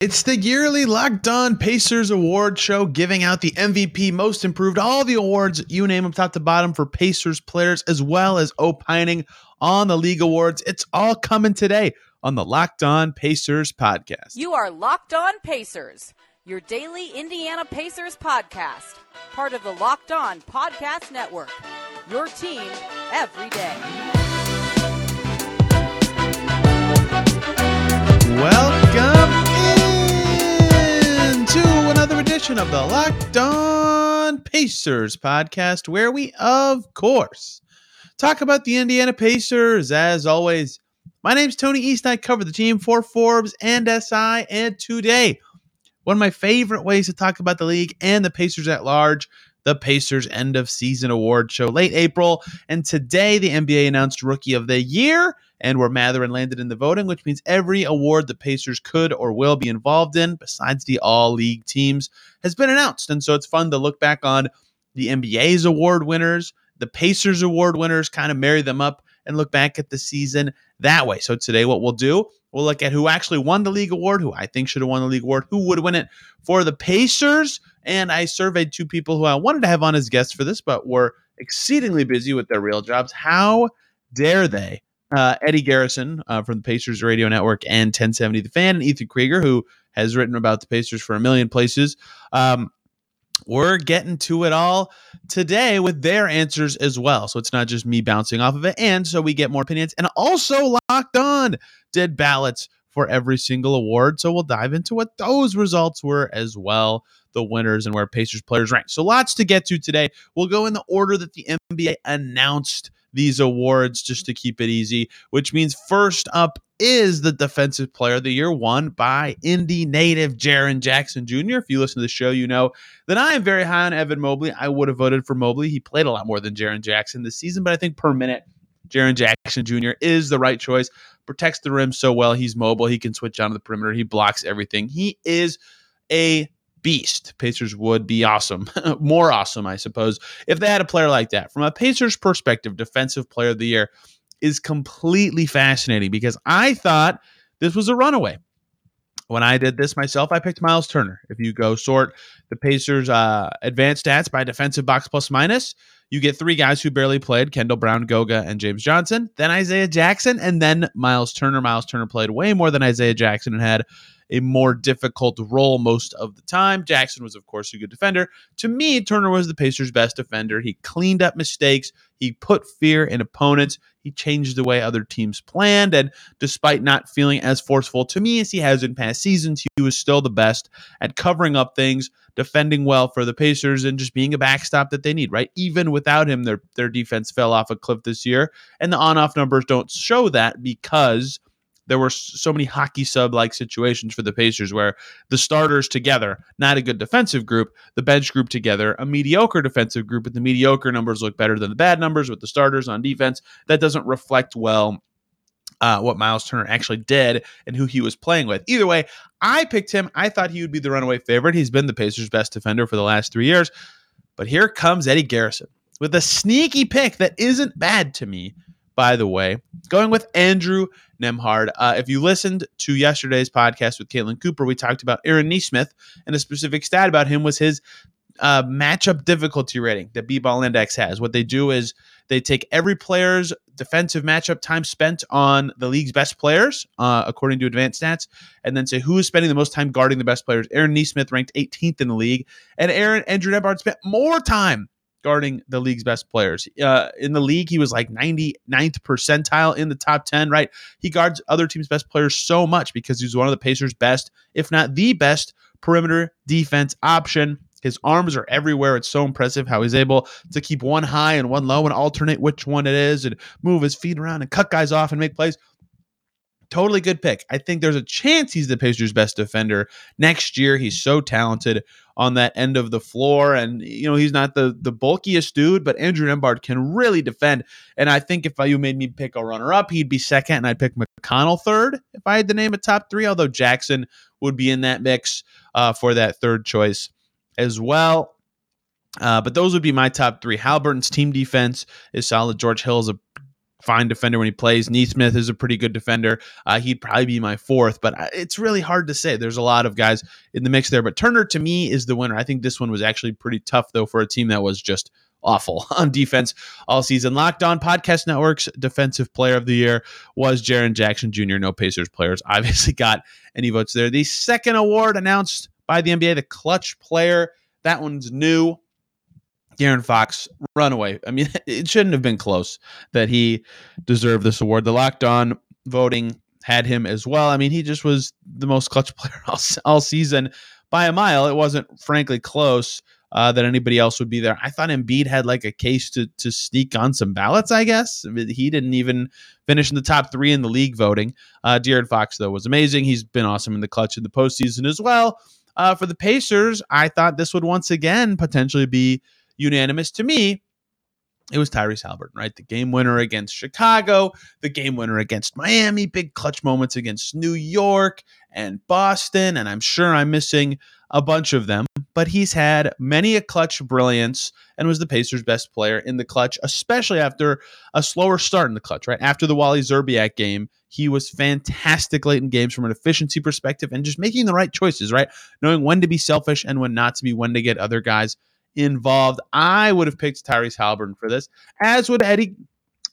It's the yearly Locked On Pacers Award show giving out the MVP, most improved, all the awards, you name them top to bottom for Pacers players, as well as opining on the league awards. It's all coming today on the Locked On Pacers podcast. You are Locked On Pacers, your daily Indiana Pacers podcast, part of the Locked On Podcast Network. Your team every day. Welcome edition of the Locked On Pacers podcast, where we, of course, talk about the Indiana Pacers. As always, my name's Tony East. I cover the team for Forbes and SI. And today, one of my favorite ways to talk about the league and the Pacers at large, the Pacers end of season award show late April. And today, the NBA announced Rookie of the Year and where Mathurin landed in the voting, which means every award the Pacers could or will be involved in, besides the all league teams, has been announced. And so it's fun to look back on the NBA's award winners, the Pacers award winners, kind of marry them up and look back at the season that way. So today, what we'll do, we'll look at who actually won the league award, who I think should have won the league award, who would win it for the Pacers. And I surveyed two people who I wanted to have on as guests for this, but were exceedingly busy with their real jobs. How dare they? Uh, Eddie Garrison uh, from the Pacers Radio Network and 1070 The Fan, and Ethan Krieger, who has written about the Pacers for a million places. Um, we're getting to it all today with their answers as well. So it's not just me bouncing off of it. And so we get more opinions and also locked on dead ballots for every single award. So we'll dive into what those results were as well, the winners and where Pacers players rank. So lots to get to today. We'll go in the order that the NBA announced these awards just to keep it easy, which means first up is the Defensive Player of the Year, won by Indy native Jaren Jackson Jr. If you listen to the show, you know that I am very high on Evan Mobley. I would have voted for Mobley. He played a lot more than Jaren Jackson this season, but I think per minute, Jaren Jackson Jr. is the right choice. Protects the rim so well. He's mobile. He can switch onto the perimeter. He blocks everything. He is a beast. Pacers would be awesome, more awesome, I suppose, if they had a player like that. From a Pacers perspective, defensive player of the year is completely fascinating because I thought this was a runaway. When I did this myself, I picked Miles Turner. If you go sort the Pacers' uh, advanced stats by defensive box plus minus, you get three guys who barely played Kendall Brown, Goga, and James Johnson, then Isaiah Jackson, and then Miles Turner. Miles Turner played way more than Isaiah Jackson and had a more difficult role most of the time. Jackson was, of course, a good defender. To me, Turner was the Pacers' best defender. He cleaned up mistakes, he put fear in opponents, he changed the way other teams planned. And despite not feeling as forceful to me as he has in past seasons, he was still the best at covering up things, defending well for the Pacers, and just being a backstop that they need, right? Even without him, their, their defense fell off a cliff this year. And the on off numbers don't show that because there were so many hockey sub like situations for the Pacers where the starters together, not a good defensive group, the bench group together, a mediocre defensive group, but the mediocre numbers look better than the bad numbers with the starters on defense. That doesn't reflect well uh, what Miles Turner actually did and who he was playing with. Either way, I picked him. I thought he would be the runaway favorite. He's been the Pacers' best defender for the last three years. But here comes Eddie Garrison with a sneaky pick that isn't bad to me by the way, going with Andrew Nembhard. Uh, if you listened to yesterday's podcast with Caitlin Cooper, we talked about Aaron Nesmith, and a specific stat about him was his uh, matchup difficulty rating that B-Ball Index has. What they do is they take every player's defensive matchup time spent on the league's best players, uh, according to advanced stats, and then say who is spending the most time guarding the best players. Aaron Nesmith ranked 18th in the league, and Aaron Andrew Nembhard spent more time guarding the league's best players. Uh, in the league, he was like 99th percentile in the top 10, right? He guards other teams' best players so much because he's one of the Pacers' best, if not the best, perimeter defense option. His arms are everywhere. It's so impressive how he's able to keep one high and one low and alternate which one it is and move his feet around and cut guys off and make plays. Totally good pick. I think there's a chance he's the Pacers' best defender next year. He's so talented on that end of the floor, and you know he's not the the bulkiest dude, but Andrew Nembhard can really defend. And I think if you made me pick a runner up, he'd be second, and I'd pick McConnell third if I had to name a top three. Although Jackson would be in that mix uh, for that third choice as well. Uh, but those would be my top three. Haliburton's team defense is solid. George Hill is a fine defender when he plays. Nesmith is a pretty good defender. Uh, he'd probably be my fourth, but it's really hard to say. There's a lot of guys in the mix there, but Turner to me is the winner. I think this one was actually pretty tough though for a team that was just awful on defense all season. Locked on Podcast Network's Defensive Player of the Year was Jaren Jackson Jr. No Pacers players obviously got any votes there. The second award announced by the NBA, the Clutch Player. That one's new. De'Aaron Fox, runaway. I mean, it shouldn't have been close that he deserved this award. The Locked On voting had him as well. I mean, he just was the most clutch player all, all season by a mile. It wasn't, frankly, close uh, that anybody else would be there. I thought Embiid had like a case to to sneak on some ballots. I guess he didn't even finish in the top three in the league voting. Uh, Fox though was amazing. He's been awesome in the clutch in the postseason as well. Uh, for the Pacers, I thought this would once again potentially be unanimous. To me, it was Tyrese Haliburton, right? The game winner against Chicago, the game winner against Miami, big clutch moments against New York and Boston, and I'm sure I'm missing a bunch of them, but he's had many a clutch brilliance and was the Pacers' best player in the clutch, especially after a slower start in the clutch, right? After the Wally Szczerbiak game, he was fantastic late in games from an efficiency perspective and just making the right choices, right? Knowing when to be selfish and when not to be, when to get other guys involved. I would have picked Tyrese Haliburton for this, as would Eddie.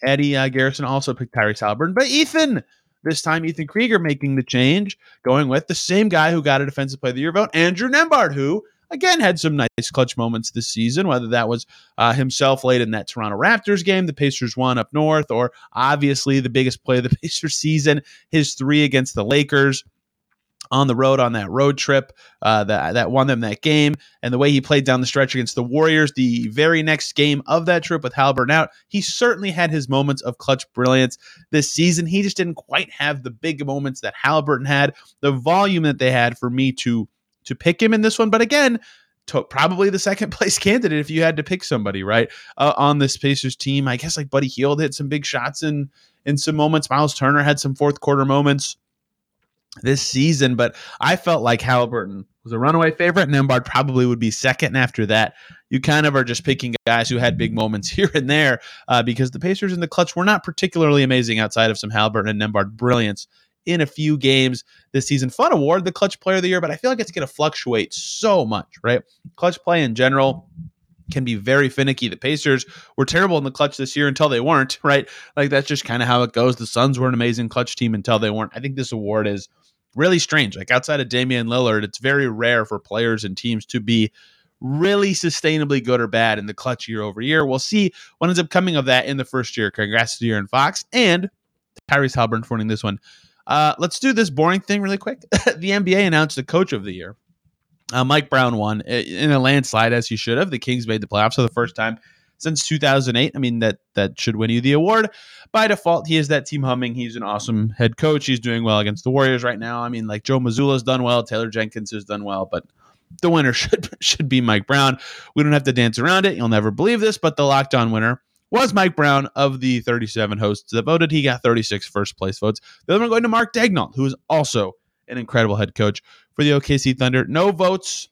Eddie uh, Garrison also picked Tyrese Haliburton, but Ethan this time, Ethan Krieger making the change, going with the same guy who got a Defensive play of the Year vote, Andrew Nembhard, who again had some nice clutch moments this season, whether that was uh, himself late in that Toronto Raptors game, the Pacers won up north, or obviously the biggest play of the Pacers season, his three against the Lakers on the road on that road trip uh, that that won them that game, and the way he played down the stretch against the Warriors, the very next game of that trip with Haliburton out, he certainly had his moments of clutch brilliance this season. He just didn't quite have the big moments that Haliburton had, the volume that they had for me to to pick him in this one. But again. To probably the second place candidate if you had to pick somebody right uh, on this Pacers team. I guess like Buddy Hield hit some big shots in in some moments. Miles Turner had some fourth quarter moments this season, but I felt like Haliburton was a runaway favorite, and Nembhard probably would be second. And after that, you kind of are just picking guys who had big moments here and there uh, because the Pacers in the clutch were not particularly amazing outside of some Haliburton and Nembhard brilliance in a few games this season. Fun award, the clutch player of the year, but I feel like it's going to fluctuate so much, right? Clutch play in general can be very finicky. The Pacers were terrible in the clutch this year until they weren't, right? Like that's just kind of how it goes. The Suns were an amazing clutch team until they weren't. I think this award is really strange. Like outside of Damian Lillard, it's very rare for players and teams to be really sustainably good or bad in the clutch year over year. We'll see what ends up coming of that in the first year. Congrats to De'Aaron Fox and Tyrese Haliburton for winning this one. Uh, let's do this boring thing really quick. the NBA announced the coach of the year. Uh, Mike Brown won in a landslide, as he should have. The Kings made the playoffs for the first time since 2008. I mean, that that should win you the award. By default, he is that team humming. He's an awesome head coach. He's doing well against the Warriors right now. I mean, like Joe Mazzulla's done well, Taylor Jenkins has done well, but the winner should should be Mike Brown. We don't have to dance around it. You'll never believe this, but the Locked On winner was Mike Brown of the 37 hosts that voted. He got 36 first place votes. The other one going to Mark Daigneault, who is also an incredible head coach for the OKC Thunder. No votes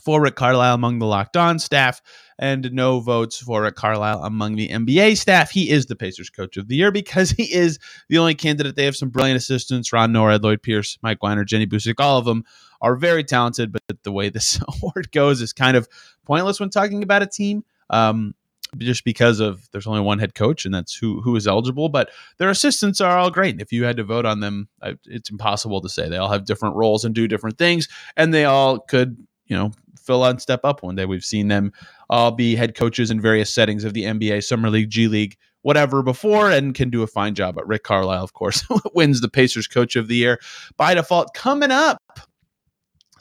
for Rick Carlisle among the Locked On staff and no votes for Rick Carlisle among the NBA staff. He is the Pacers coach of the year because he is the only candidate. They have some brilliant assistants Ron Nored, Lloyd Pierce, Mike Weinar, Jenny Boucek. All of them are very talented, but the way this award goes is kind of pointless when talking about a team. Um, just because of there's only one head coach and that's who who is eligible but their assistants are all great if you had to vote on them it's impossible to say they all have different roles and do different things and they all could you know fill and step up one day. We've seen them all be head coaches in various settings of the NBA, Summer League, G League, whatever before, and can do a fine job. But Rick Carlisle, of course, wins the Pacers Coach of the Year by default. Coming up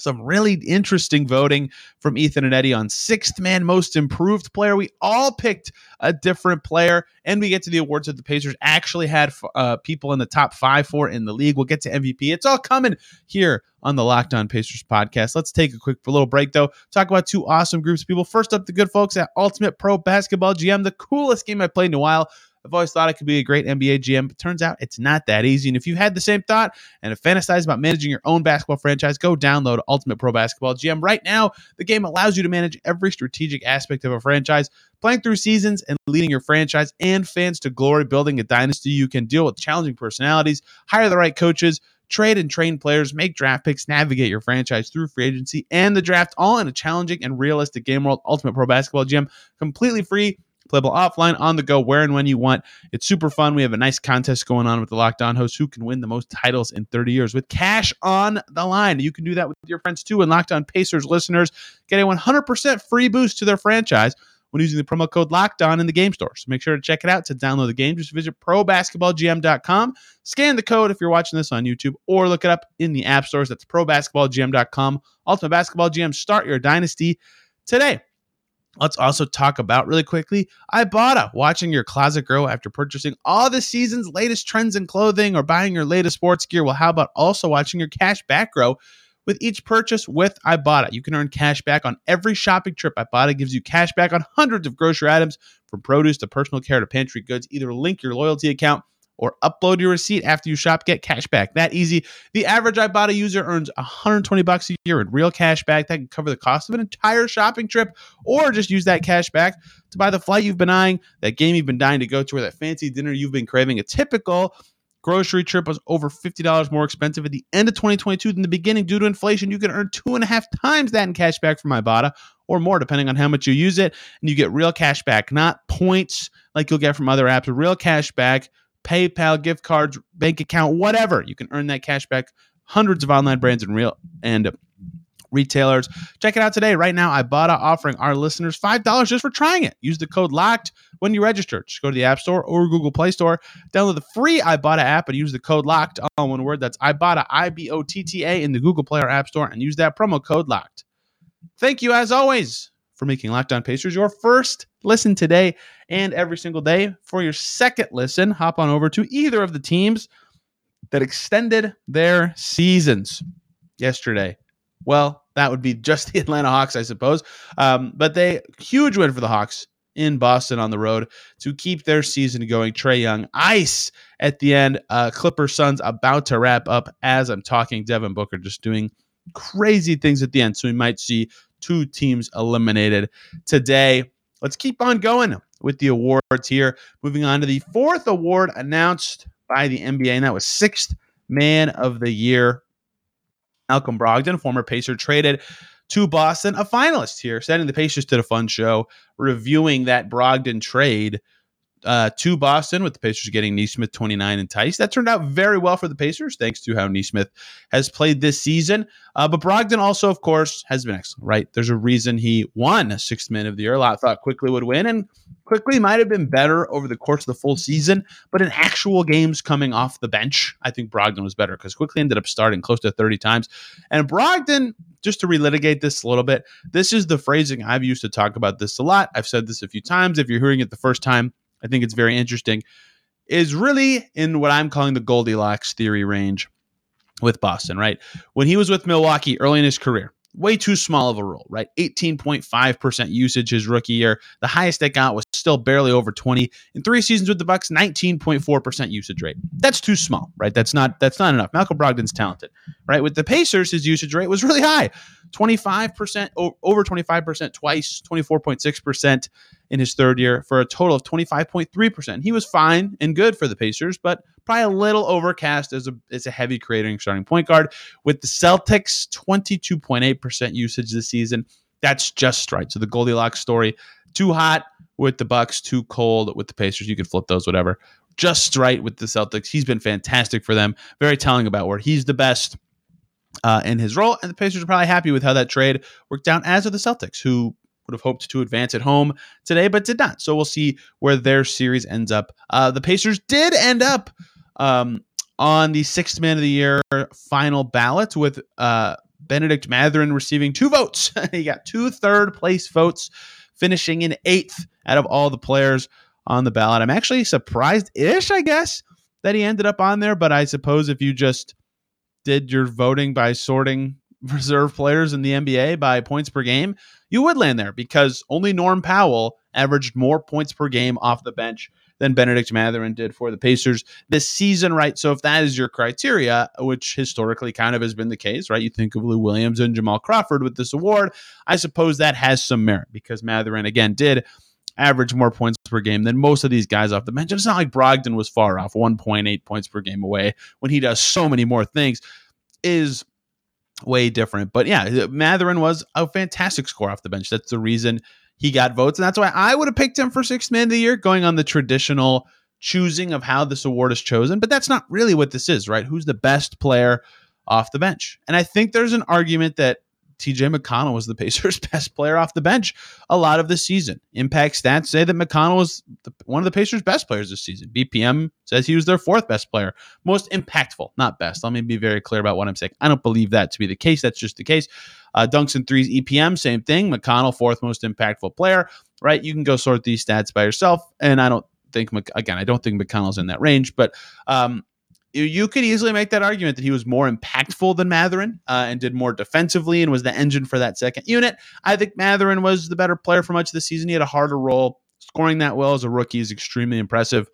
some really interesting voting from Ethan and Eddie on sixth man most improved player. We all picked a different player, and we get to the awards that the Pacers actually had uh, people in the top five for in the league. We'll get to MVP. It's all coming here on the Locked On Pacers podcast. Let's take a quick little break, though. Talk about two awesome groups of people. First up, the good folks at Ultimate Pro Basketball GM, the coolest game I played in a while. I've always thought I could be a great NBA GM, but turns out it's not that easy. And if you had the same thought and have fantasized about managing your own basketball franchise, go download Ultimate Pro Basketball GM right now. The game allows you to manage every strategic aspect of a franchise, playing through seasons and leading your franchise and fans to glory. Building a dynasty, you can deal with challenging personalities, hire the right coaches trade and train players, make draft picks, navigate your franchise through free agency and the draft, all in a challenging and realistic game world. Ultimate Pro Basketball GM, completely free, playable offline, on the go, where and when you want. It's super fun. We have a nice contest going on with the Locked On host who can win the most titles in 30 years with cash on the line. You can do that with your friends too. And Locked On Pacers listeners get a 100% free boost to their franchise when using the promo code locked on in the game store. So make sure to check it out to download the game. Just visit probasketballgm.com, scan the code if you're watching this on YouTube, or look it up in the app stores. That's probasketballgm.com. Ultimate Basketball GM, start your dynasty today. Let's also talk about really quickly Ibotta, watching your closet grow after purchasing all the season's latest trends in clothing or buying your latest sports gear. Well, how about also watching your cash back grow with each purchase with Ibotta. You can earn cash back on every shopping trip. Ibotta gives you cash back on hundreds of grocery items from produce to personal care to pantry goods. Either link your loyalty account or upload your receipt after you shop, get cash back. That easy. The average Ibotta user earns 120 bucks a year in real cash back that can cover the cost of an entire shopping trip, or just use that cash back to buy the flight you've been eyeing, that game you've been dying to go to, or that fancy dinner you've been craving. A typical grocery trip was over $50 more expensive at the end of 2022 than the beginning due to inflation. You can earn two and a half times that in cash back from Ibotta or more, depending on how much you use it. And you get real cash back, not points like you'll get from other apps, real cash back, PayPal, gift cards, bank account, whatever. You can earn that cash back. Hundreds of online brands and real and retailers. Check it out today. Right now, Ibotta offering our listeners $5 just for trying it. Use the code LOCKED when you register. Just go to the App Store or Google Play Store, download the free Ibotta app and use the code LOCKED, all one word. That's Ibotta, I B O T T A, in the Google Play or App Store and use that promo code LOCKED. Thank you, as always, for making Locked On Pacers your first listen today and every single day. For your second listen, hop on over to either of the teams that extended their seasons yesterday. Well, that would be just the Atlanta Hawks, I suppose. Um, but they huge win for the Hawks in Boston on the road to keep their season going. Trae Young, ice at the end. Uh, Clipper Suns about to wrap up as I'm talking. Devin Booker just doing crazy things at the end. So we might see two teams eliminated today. Let's keep on going with the awards here. Moving on to the fourth award announced by the NBA, and that was sixth man of the year Malcolm Brogdon, former Pacer, traded to Boston, a finalist here, sending the Pacers to the fun show, reviewing that Brogdon trade uh, to Boston, with the Pacers getting Nesmith 29 and Theis. That turned out very well for the Pacers, thanks to how Nesmith has played this season. Uh, but Brogdon also, of course, has been excellent, right? There's a reason he won Sixth Man of the Year. A lot thought Quickley would win, and Quickley might have been better over the course of the full season. But in actual games coming off the bench, I think Brogdon was better because Quickley ended up starting close to 30 times. And Brogdon, just to relitigate this a little bit, this is the phrasing I've used to talk about this a lot. I've said this a few times. If you're hearing it the first time, I think it's very interesting, is really in what I'm calling the Goldilocks theory range with Boston, right? When he was with Milwaukee early in his career, way too small of a role, right? 18.5% usage his rookie year. The highest they got was still barely over 20. In three seasons with the Bucks, 19.4% usage rate. That's too small, right? That's not that's not enough. Malcolm Brogdon's talented, right? With the Pacers, his usage rate was really high. 25%, over 25% twice, 24.6% in his third year for a total of 25.3%. He was fine and good for the Pacers, but probably a little overcast as a as a heavy creating starting point guard. With the Celtics, 22.8% usage this season. That's just right. So the Goldilocks story, too hot with the Bucks, too cold with the Pacers. You can flip those, whatever. Just right with the Celtics. He's been fantastic for them. Very telling about where he's the best uh, in his role. And the Pacers are probably happy with how that trade worked out, as are the Celtics, who would have hoped to advance at home today, but did not. So we'll see where their series ends up. Uh, the Pacers did end up um, on the sixth man of the year final ballot with uh, Bennedict Mathurin receiving two votes. he got two third place votes, finishing in eighth out of all the players on the ballot. I'm actually surprised ish, I guess, that he ended up on there. But I suppose if you just did your voting by sorting reserve players in the NBA by points per game, you would land there because only Norm Powell averaged more points per game off the bench than Bennedict Mathurin did for the Pacers this season, right? So if that is your criteria, which historically kind of has been the case, right? You think of Lou Williams and Jamal Crawford with this award. I suppose that has some merit because Mathurin again did average more points per game than most of these guys off the bench. It's not like Brogdon was far off, 1.8 points per game away when he does so many more things. Is way different. But yeah, Mathurin was a fantastic score off the bench. That's the reason he got votes. And that's why I would have picked him for sixth man of the year, going on the traditional choosing of how this award is chosen. But that's not really what this is, right? Who's the best player off the bench? And I think there's an argument that TJ McConnell was the Pacers' best player off the bench a lot of the season. Impact stats say that McConnell was the, one of the Pacers' best players this season. BPM says he was their fourth best player, most impactful, not best. Let me be very clear about what I'm saying. I don't believe that to be the case. That's just the case. Uh, Dunks and threes EPM, same thing. McConnell, fourth most impactful player, right? You can go sort these stats by yourself. And I don't think, again, I don't think McConnell's in that range, but um, you could easily make that argument that he was more impactful than Mathurin uh, and did more defensively and was the engine for that second unit. I think Mathurin was the better player for much of the season. He had a harder role. Scoring that well as a rookie is extremely impressive.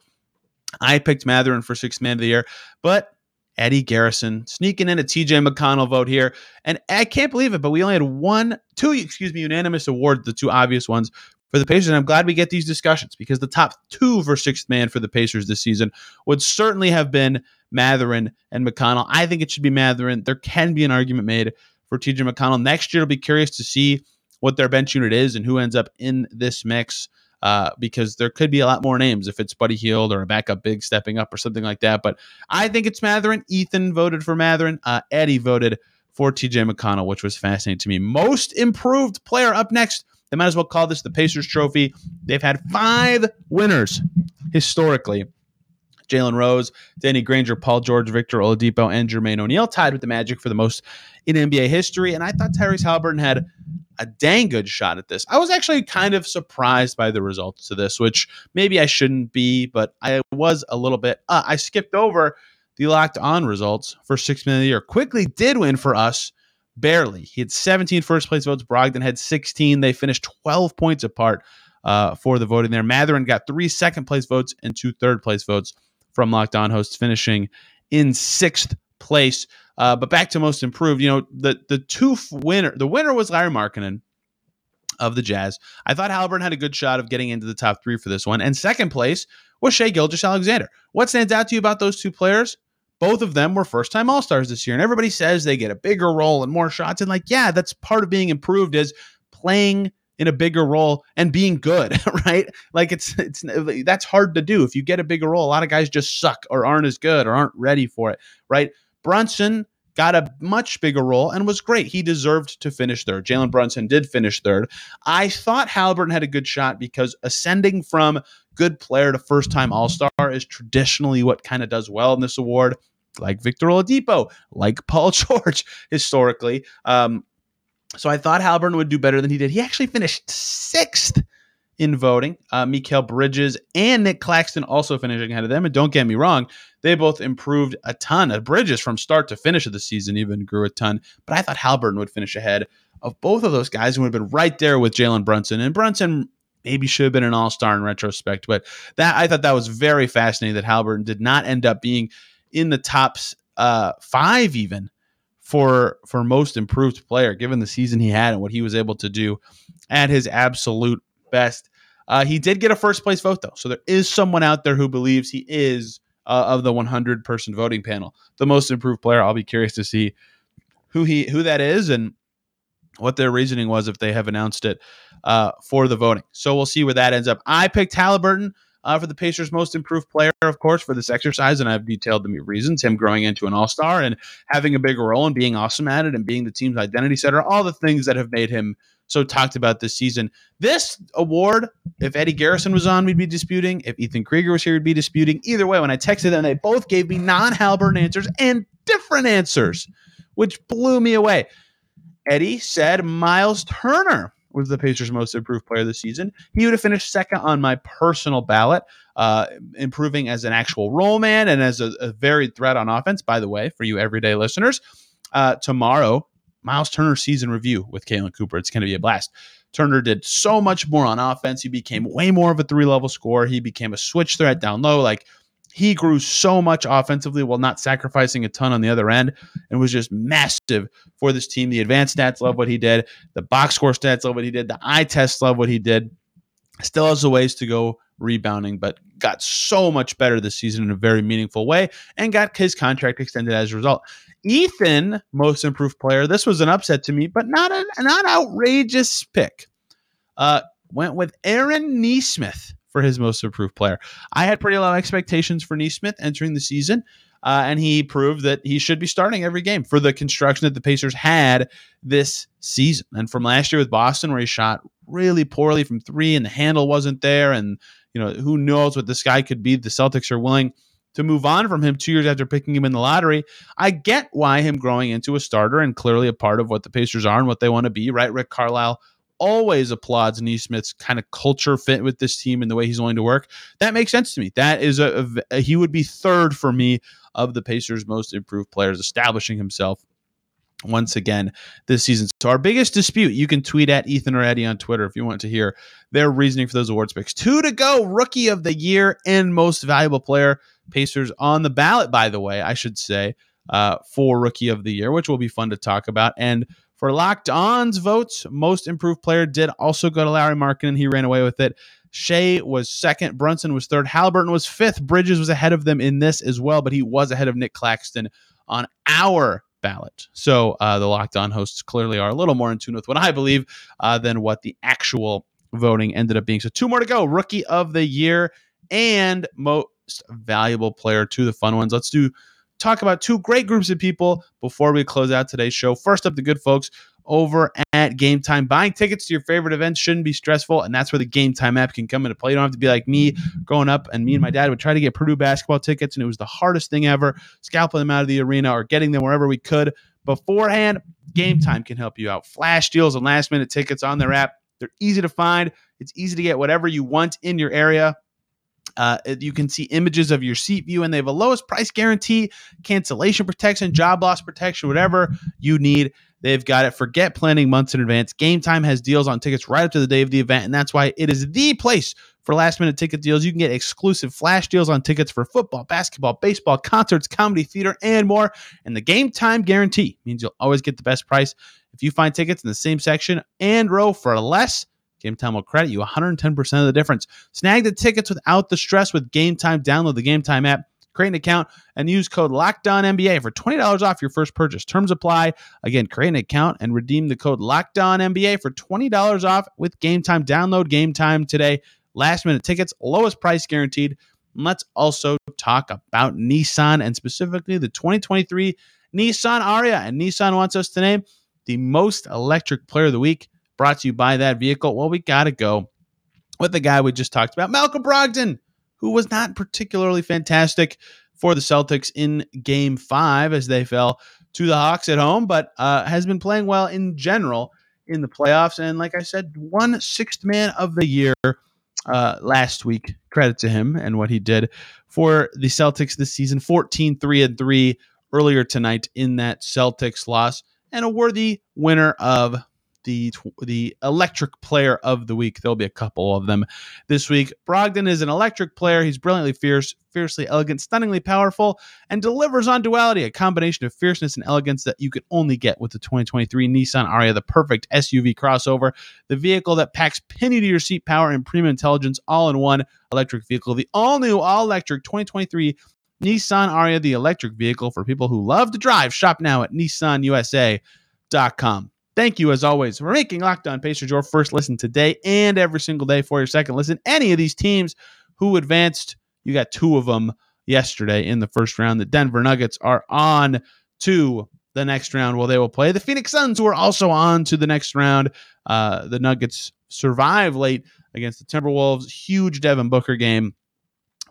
I picked Mathurin for sixth man of the year, but Eddie Garrison sneaking in a TJ McConnell vote here. And I can't believe it, but we only had one, two, excuse me, unanimous awards, the two obvious ones for the Pacers. And I'm glad we get these discussions because the top two for sixth man for the Pacers this season would certainly have been Mathurin and McConnell. I think it should be Mathurin. There can be an argument made for TJ McConnell. Next year, I'll be curious to see what their bench unit is and who ends up in this mix. Uh, because there could be a lot more names if it's Buddy Hield or a backup big stepping up or something like that. But I think it's Mathurin. Ethan voted for Mathurin. Uh, Eddie voted for TJ McConnell, which was fascinating to me. Most improved player up next. They might as well call this the Pacers Trophy. They've had five winners historically Jalen Rose, Danny Granger, Paul George, Victor Oladipo, and Jermaine O'Neal tied with the Magic for the most in NBA history. And I thought Tyrese Haliburton had a dang good shot at this. I was actually kind of surprised by the results to this, which maybe I shouldn't be, but I was a little bit. Uh, I skipped over the locked on results for six minutes of the year. Quickley did win for us barely. He had 17 first place votes. Brogdon had 16. They finished 12 points apart uh, for the voting there. Mathurin got three second place votes and two third place votes from Locked On hosts, finishing in sixth place. Uh, but back to most improved, you know, the the two winner, the winner was Lauri Markkanen of the Jazz. I thought Haliburton had a good shot of getting into the top three for this one. And second place was Shai Gilgeous-Alexander. What stands out to you about those two players? Both of them were first time All Stars this year. And everybody says they get a bigger role and more shots. And like, yeah, that's part of being improved is playing in a bigger role and being good, right? Like it's it's that's hard to do. If you get a bigger role, a lot of guys just suck or aren't as good or aren't ready for it, right? Brunson got a much bigger role and was great. He deserved to finish third. Jalen Brunson did finish third. I thought Haliburton had a good shot because ascending from good player to first time All Star is traditionally what kind of does well in this award. Like Victor Oladipo, like Paul George, historically. Um, so I thought Haliburton would do better than he did. He actually finished sixth in voting. Uh, Mikal Bridges and Nick Claxton also finishing ahead of them. And don't get me wrong, they both improved a ton. Uh, Bridges from start to finish of the season even grew a ton. But I thought Haliburton would finish ahead of both of those guys and would have been right there with Jalen Brunson. And Brunson maybe should have been an all star in retrospect. But that I thought that was very fascinating that Haliburton did not end up being in the top uh, five even for for most improved player, given the season he had and what he was able to do at his absolute best. Uh, he did get a first place vote though, so there is someone out there who believes he is uh, of the 100 person voting panel the most improved player. I'll be curious to see who he who that is and what their reasoning was if they have announced it uh, for the voting. So we'll see where that ends up. I picked Haliburton uh, for the Pacers' most improved player, of course, for this exercise. And I've detailed the reasons him growing into an all star and having a bigger role and being awesome at it and being the team's identity setter, all the things that have made him so talked about this season. This award, if Eddie Garrison was on, we'd be disputing. If Ethan Krieger was here, we'd be disputing. Either way, when I texted them, they both gave me non Haliburton answers and different answers, which blew me away. Eddie said Miles Turner was the Pacers' most improved player this season. He would have finished second on my personal ballot, uh, improving as an actual role man and as a, a varied threat on offense. By the way, for you everyday listeners, uh, tomorrow, Miles Turner season review with Caitlin Cooper. It's going to be a blast. Turner did so much more on offense. He became way more of a three level scorer. He became a switch threat down low. Like he grew so much offensively while not sacrificing a ton on the other end and was just massive for this team. The advanced stats love what he did. The box score stats love what he did. The eye test love what he did. Still has a ways to go rebounding, but got so much better this season in a very meaningful way and got his contract extended as a result. Ethan, most improved player. This was an upset to me, but not a not outrageous pick. Uh, went with Aaron Nesmith for his most improved player. I had pretty low expectations for Nesmith entering the season. Uh, and he proved that he should be starting every game for the construction that the Pacers had this season. And from last year with Boston, where he shot really poorly from three and the handle wasn't there, and you know who knows what this guy could be. The Celtics are willing to move on from him two years after picking him in the lottery. I get why him growing into a starter and clearly a part of what the Pacers are and what they want to be. Right, Rick Carlisle always applauds Nesmith's kind of culture fit with this team and the way he's willing to work. That makes sense to me. That is a, a, a he would be third for me of the Pacers' most improved players, establishing himself once again this season. So our biggest dispute, you can tweet at Ethan or Eddie on Twitter if you want to hear their reasoning for those awards picks. Two to go, rookie of the year and most valuable player. Pacers on the ballot, by the way, I should say, uh, for rookie of the year, which will be fun to talk about. And for Locked On's votes, most improved player did also go to Lauri Markkanen, and He ran away with it. Shai was second. Brunson was third. Haliburton was fifth. Bridges was ahead of them in this as well, but he was ahead of Nick Claxton on our ballot. So uh, the Locked On hosts clearly are a little more in tune with what I believe uh, than what the actual voting ended up being. So two more to go. Rookie of the year and most valuable player. To the fun ones. Let's do talk about two great groups of people before we close out today's show. First up, the good folks over at Gametime. Buying tickets to your favorite events shouldn't be stressful, and that's where the Gametime app can come into play. You don't have to be like me growing up, and me and my dad would try to get Purdue basketball tickets, and it was the hardest thing ever, scalping them out of the arena or getting them wherever we could beforehand. Gametime can help you out. Flash deals and last minute tickets on their app. They're easy to find. It's easy to get whatever you want in your area. Uh, you can see images of your seat view, and they have a lowest price guarantee, cancellation protection, job loss protection, whatever you need. They've got it. Forget planning months in advance. Gametime has deals on tickets right up to the day of the event, and that's why it is the place for last minute ticket deals. You can get exclusive flash deals on tickets for football, basketball, baseball, concerts, comedy, theater, and more. And the Gametime guarantee means you'll always get the best price. If you find tickets in the same section and row for less, Gametime will credit you 110% of the difference. Snag the tickets without the stress with Gametime. Download the Gametime app, create an account, and use code LOCKEDONNBA for $20 off your first purchase. Terms apply. Again, create an account and redeem the code LOCKEDONNBA for $20 off with Gametime. Download Gametime today. Last minute tickets, lowest price guaranteed. And let's also talk about Nissan and specifically the 2023 Nissan Ariya. And Nissan wants us to name the most electric player of the week brought to you by that vehicle. Well, we got to go with the guy we just talked about, Malcolm Brogdon, who was not particularly fantastic for the Celtics in game five as they fell to the Hawks at home, but uh, has been playing well in general in the playoffs. And like I said, one sixth man of the year uh, last week. Credit to him and what he did for the Celtics this season 14 3 and 3 earlier tonight in that Celtics loss, and a worthy winner of the the electric player of the week. There'll be a couple of them this week. Brogdon is an electric player. He's brilliantly fierce, fiercely elegant, stunningly powerful, and delivers on duality, a combination of fierceness and elegance that you can only get with the 2023 Nissan Ariya, the perfect SUV crossover, the vehicle that packs penny to your seat power and premium intelligence all in one electric vehicle. The all new, all electric 2023 Nissan Ariya, the electric vehicle for people who love to drive. Shop now at nissanusa.com. Thank you, as always, for making Locked On Pacers your first listen today and every single day for your second listen. Any of these teams who advanced, you got two of them yesterday in the first round. The Denver Nuggets are on to the next round. Well, they will play the Phoenix Suns, who are also on to the next round. Uh, the Nuggets survive late against the Timberwolves. Huge Devin Booker game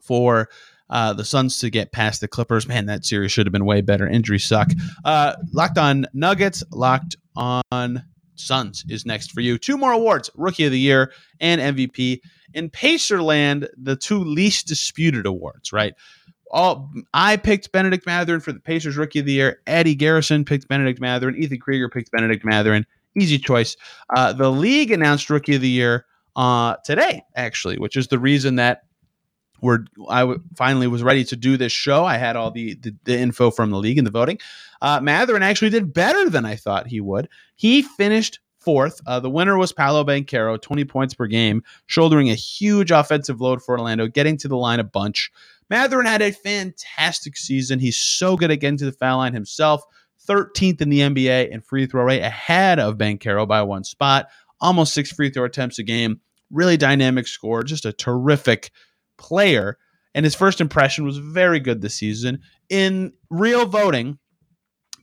for uh, the Suns to get past the Clippers. Man, that series should have been way better. Injuries suck. Uh, locked on Nuggets, locked on Suns is next for you. Two more awards Rookie of the Year and MVP. In Pacerland, the two least disputed awards, right? All I picked Bennedict Mathurin for the Pacers Rookie of the Year. Eddie Garrison picked Bennedict Mathurin. Ethan Krieger picked Bennedict Mathurin. easy choice. Uh, the league announced Rookie of the Year uh, today, actually, which is the reason that we're I w- finally was ready to do this show. I had all the the, the info from the league and the voting. Uh, Mathurin actually did better than I thought he would. He finished fourth. Uh, the winner was Paolo Banchero, 20 points per game, shouldering a huge offensive load for Orlando, getting to the line a bunch. Mathurin had a fantastic season. He's so good at getting to the foul line himself. 13th in the NBA in free throw rate, ahead of Banchero by one spot. Almost six free throw attempts a game. Really dynamic score. Just a terrific player. And his first impression was very good this season. In real voting,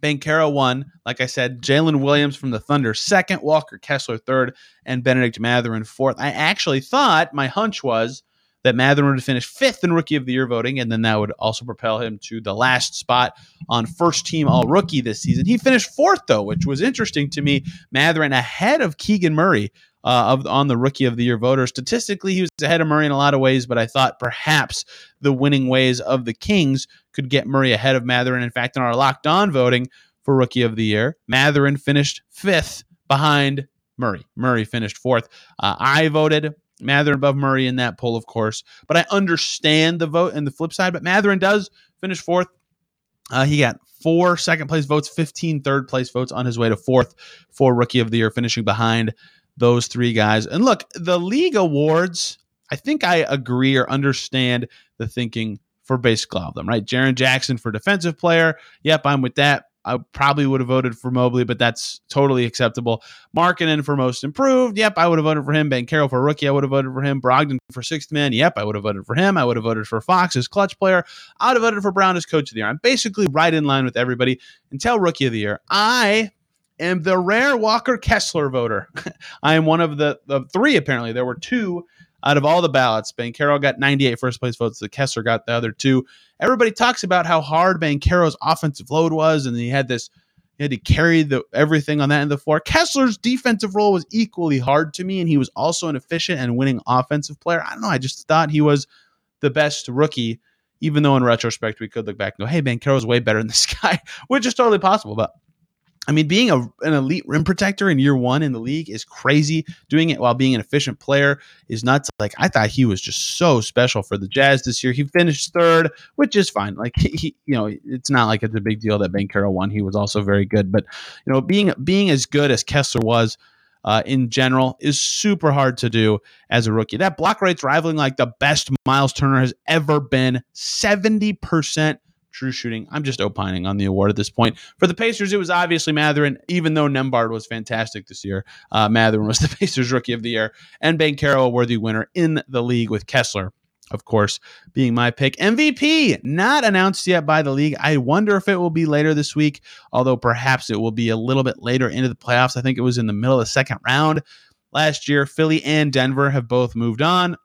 Banchero won. Like I said, Jalen Williams from the Thunder second, Walker Kessler third, and Bennedict Mathurin fourth. I actually thought my hunch was that Mathurin would finish fifth in Rookie of the Year voting, and then that would also propel him to the last spot on first team All Rookie this season. He finished fourth though, which was interesting to me. Mathurin ahead of Keegan Murray. Uh, of on the rookie of the year voter. Statistically, he was ahead of Murray in a lot of ways, but I thought perhaps the winning ways of the Kings could get Murray ahead of Mathurin. In fact, in our locked on voting for rookie of the year, Mathurin finished fifth behind Murray. Murray finished fourth. Uh, I voted Mathurin above Murray in that poll, of course. But I understand the vote and the flip side. But Mathurin does finish fourth. Uh, he got four second place votes, 15 third place votes on his way to fourth for Rookie of the Year, finishing behind those three guys. And look, the league awards, I think I agree or understand the thinking for basically all of them, right? Jaren Jackson for defensive player. Yep, I'm with that. I probably would have voted for Mobley, but that's totally acceptable. Markkanen for most improved. Yep, I would have voted for him. Banchero for rookie. I would have voted for him. Brogdon for sixth man. Yep, I would have voted for him. I would have voted for Fox as clutch player. I would have voted for Brown as coach of the year. I'm basically right in line with everybody until rookie of the year. I am the rare Walker Kessler voter. I am one of the, the three, apparently. There were two out of all the ballots. Banchero got 98 first place votes. The Kessler got the other two. Everybody talks about how hard Banchero's offensive load was, and he had this, he had to carry the everything on that end of the floor. Kessler's defensive role was equally hard to me, and he was also an efficient and winning offensive player. I don't know. I just thought he was the best rookie, even though in retrospect we could look back and go, hey, Banchero's way better than this guy, which is totally possible. But I mean, being a, an elite rim protector in year one in the league is crazy. Doing it while being an efficient player is nuts. Like I thought he was just so special for the Jazz this year. He finished third, which is fine. Like he, you know, it's not like it's a big deal that Banchero won. He was also very good, but you know, being being as good as Kessler was. Uh, in general, is super hard to do as a rookie. That block rate's rivaling like the best Miles Turner has ever been. 70% true shooting. I'm just opining on the award at this point. For the Pacers, it was obviously Mathurin, even though Nembhard was fantastic this year. Uh, Mathurin was the Pacers Rookie of the Year, and Banchero a worthy winner in the league with Kessler. Of course, being my pick. MVP, not announced yet by the league. I wonder if it will be later this week, although perhaps it will be a little bit later into the playoffs. I think it was in the middle of the second round last year. Philly and Denver have both moved on.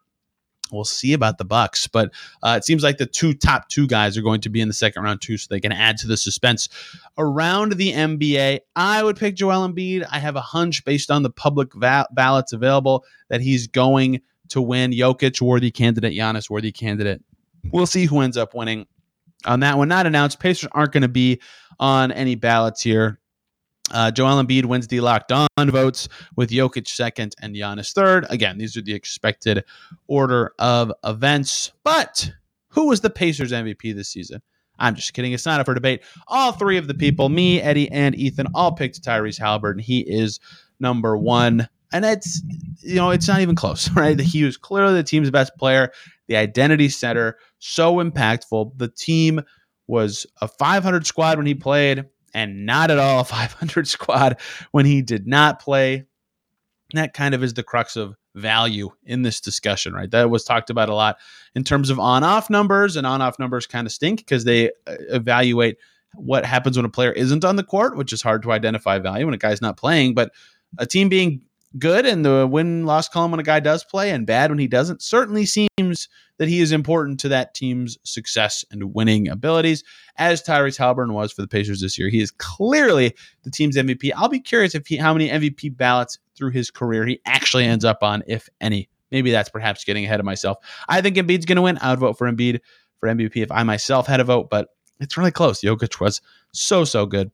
We'll see about the Bucks, but uh, it seems like the two top two guys are going to be in the second round too, so they can add to the suspense around the NBA. I would pick Joel Embiid. I have a hunch based on the public va- ballots available that he's going to win. Jokic worthy candidate, Giannis worthy candidate. We'll see who ends up winning on that one. Not announced. Pacers aren't going to be on any ballots here. Uh, Joel Embiid wins the locked on votes with Jokic second and Giannis third. Again, these are the expected order of events. But who was the Pacers MVP this season? I'm just kidding. It's not up for debate. All three of the people, me, Eddie, and Ethan, all picked Tyrese Haliburton. He is number one. And it's, you know, it's not even close, right? He was clearly the team's best player, the identity center, so impactful. The team was a 500 squad when he played and not at all a 500 squad when he did not play. That kind of is the crux of value in this discussion, right? That was talked about a lot in terms of on off numbers, and on off numbers kind of stink because they uh, evaluate what happens when a player isn't on the court, which is hard to identify value when a guy's not playing. But a team being good and the win loss column when a guy does play and bad when he doesn't certainly seems that he is important to that team's success and winning abilities, as Tyrese Haliburton was for the Pacers this year. He is clearly the team's MVP. I'll be curious if he how many MVP ballots through his career he actually ends up on, if any. Maybe that's perhaps getting ahead of myself. I think Embiid's going to win. I would vote for Embiid for MVP if I myself had a vote, but it's really close. Jokic was so so good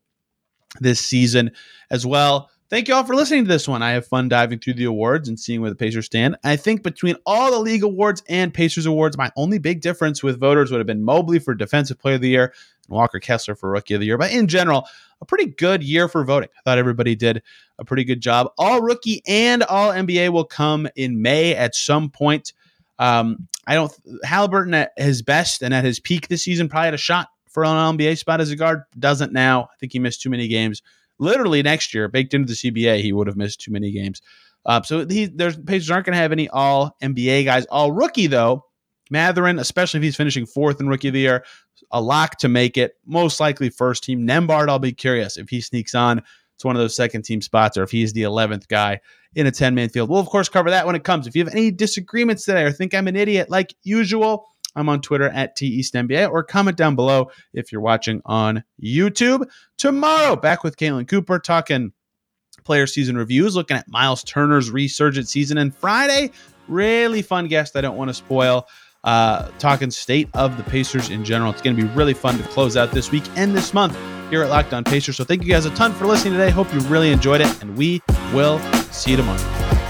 this season as well. Thank you all for listening to this one. I have fun diving through the awards and seeing where the Pacers stand. I think between all the league awards and Pacers awards, my only big difference with voters would have been Mobley for Defensive Player of the Year and Walker Kessler for Rookie of the Year. But in general, a pretty good year for voting. I thought everybody did a pretty good job. All rookie and all NBA will come in May at some point. Um, I don't. Haliburton at his best and at his peak this season probably had a shot for an NBA spot as a guard. Doesn't now. I think he missed too many games. Literally next year, baked into the CBA, he would have missed too many games. Uh, so he, there's Pacers aren't going to have any all NBA guys. All rookie though, Mathurin, especially if he's finishing fourth in rookie of the year, a lock to make it. Most likely first team. Nembhard, I'll be curious if he sneaks on to one of those second team spots or if he's the 11th guy in a 10 man field. We'll, of course, cover that when it comes. If you have any disagreements today or think I'm an idiot like usual, I'm on Twitter at TEastNBA or comment down below if you're watching on YouTube. Tomorrow, back with Caitlin Cooper talking player season reviews, looking at Miles Turner's resurgent season. And Friday, really fun guest I don't want to spoil. Uh, talking state of the Pacers in general. It's going to be really fun to close out this week and this month here at Locked On Pacers. So thank you guys a ton for listening today. Hope you really enjoyed it, and we will see you tomorrow.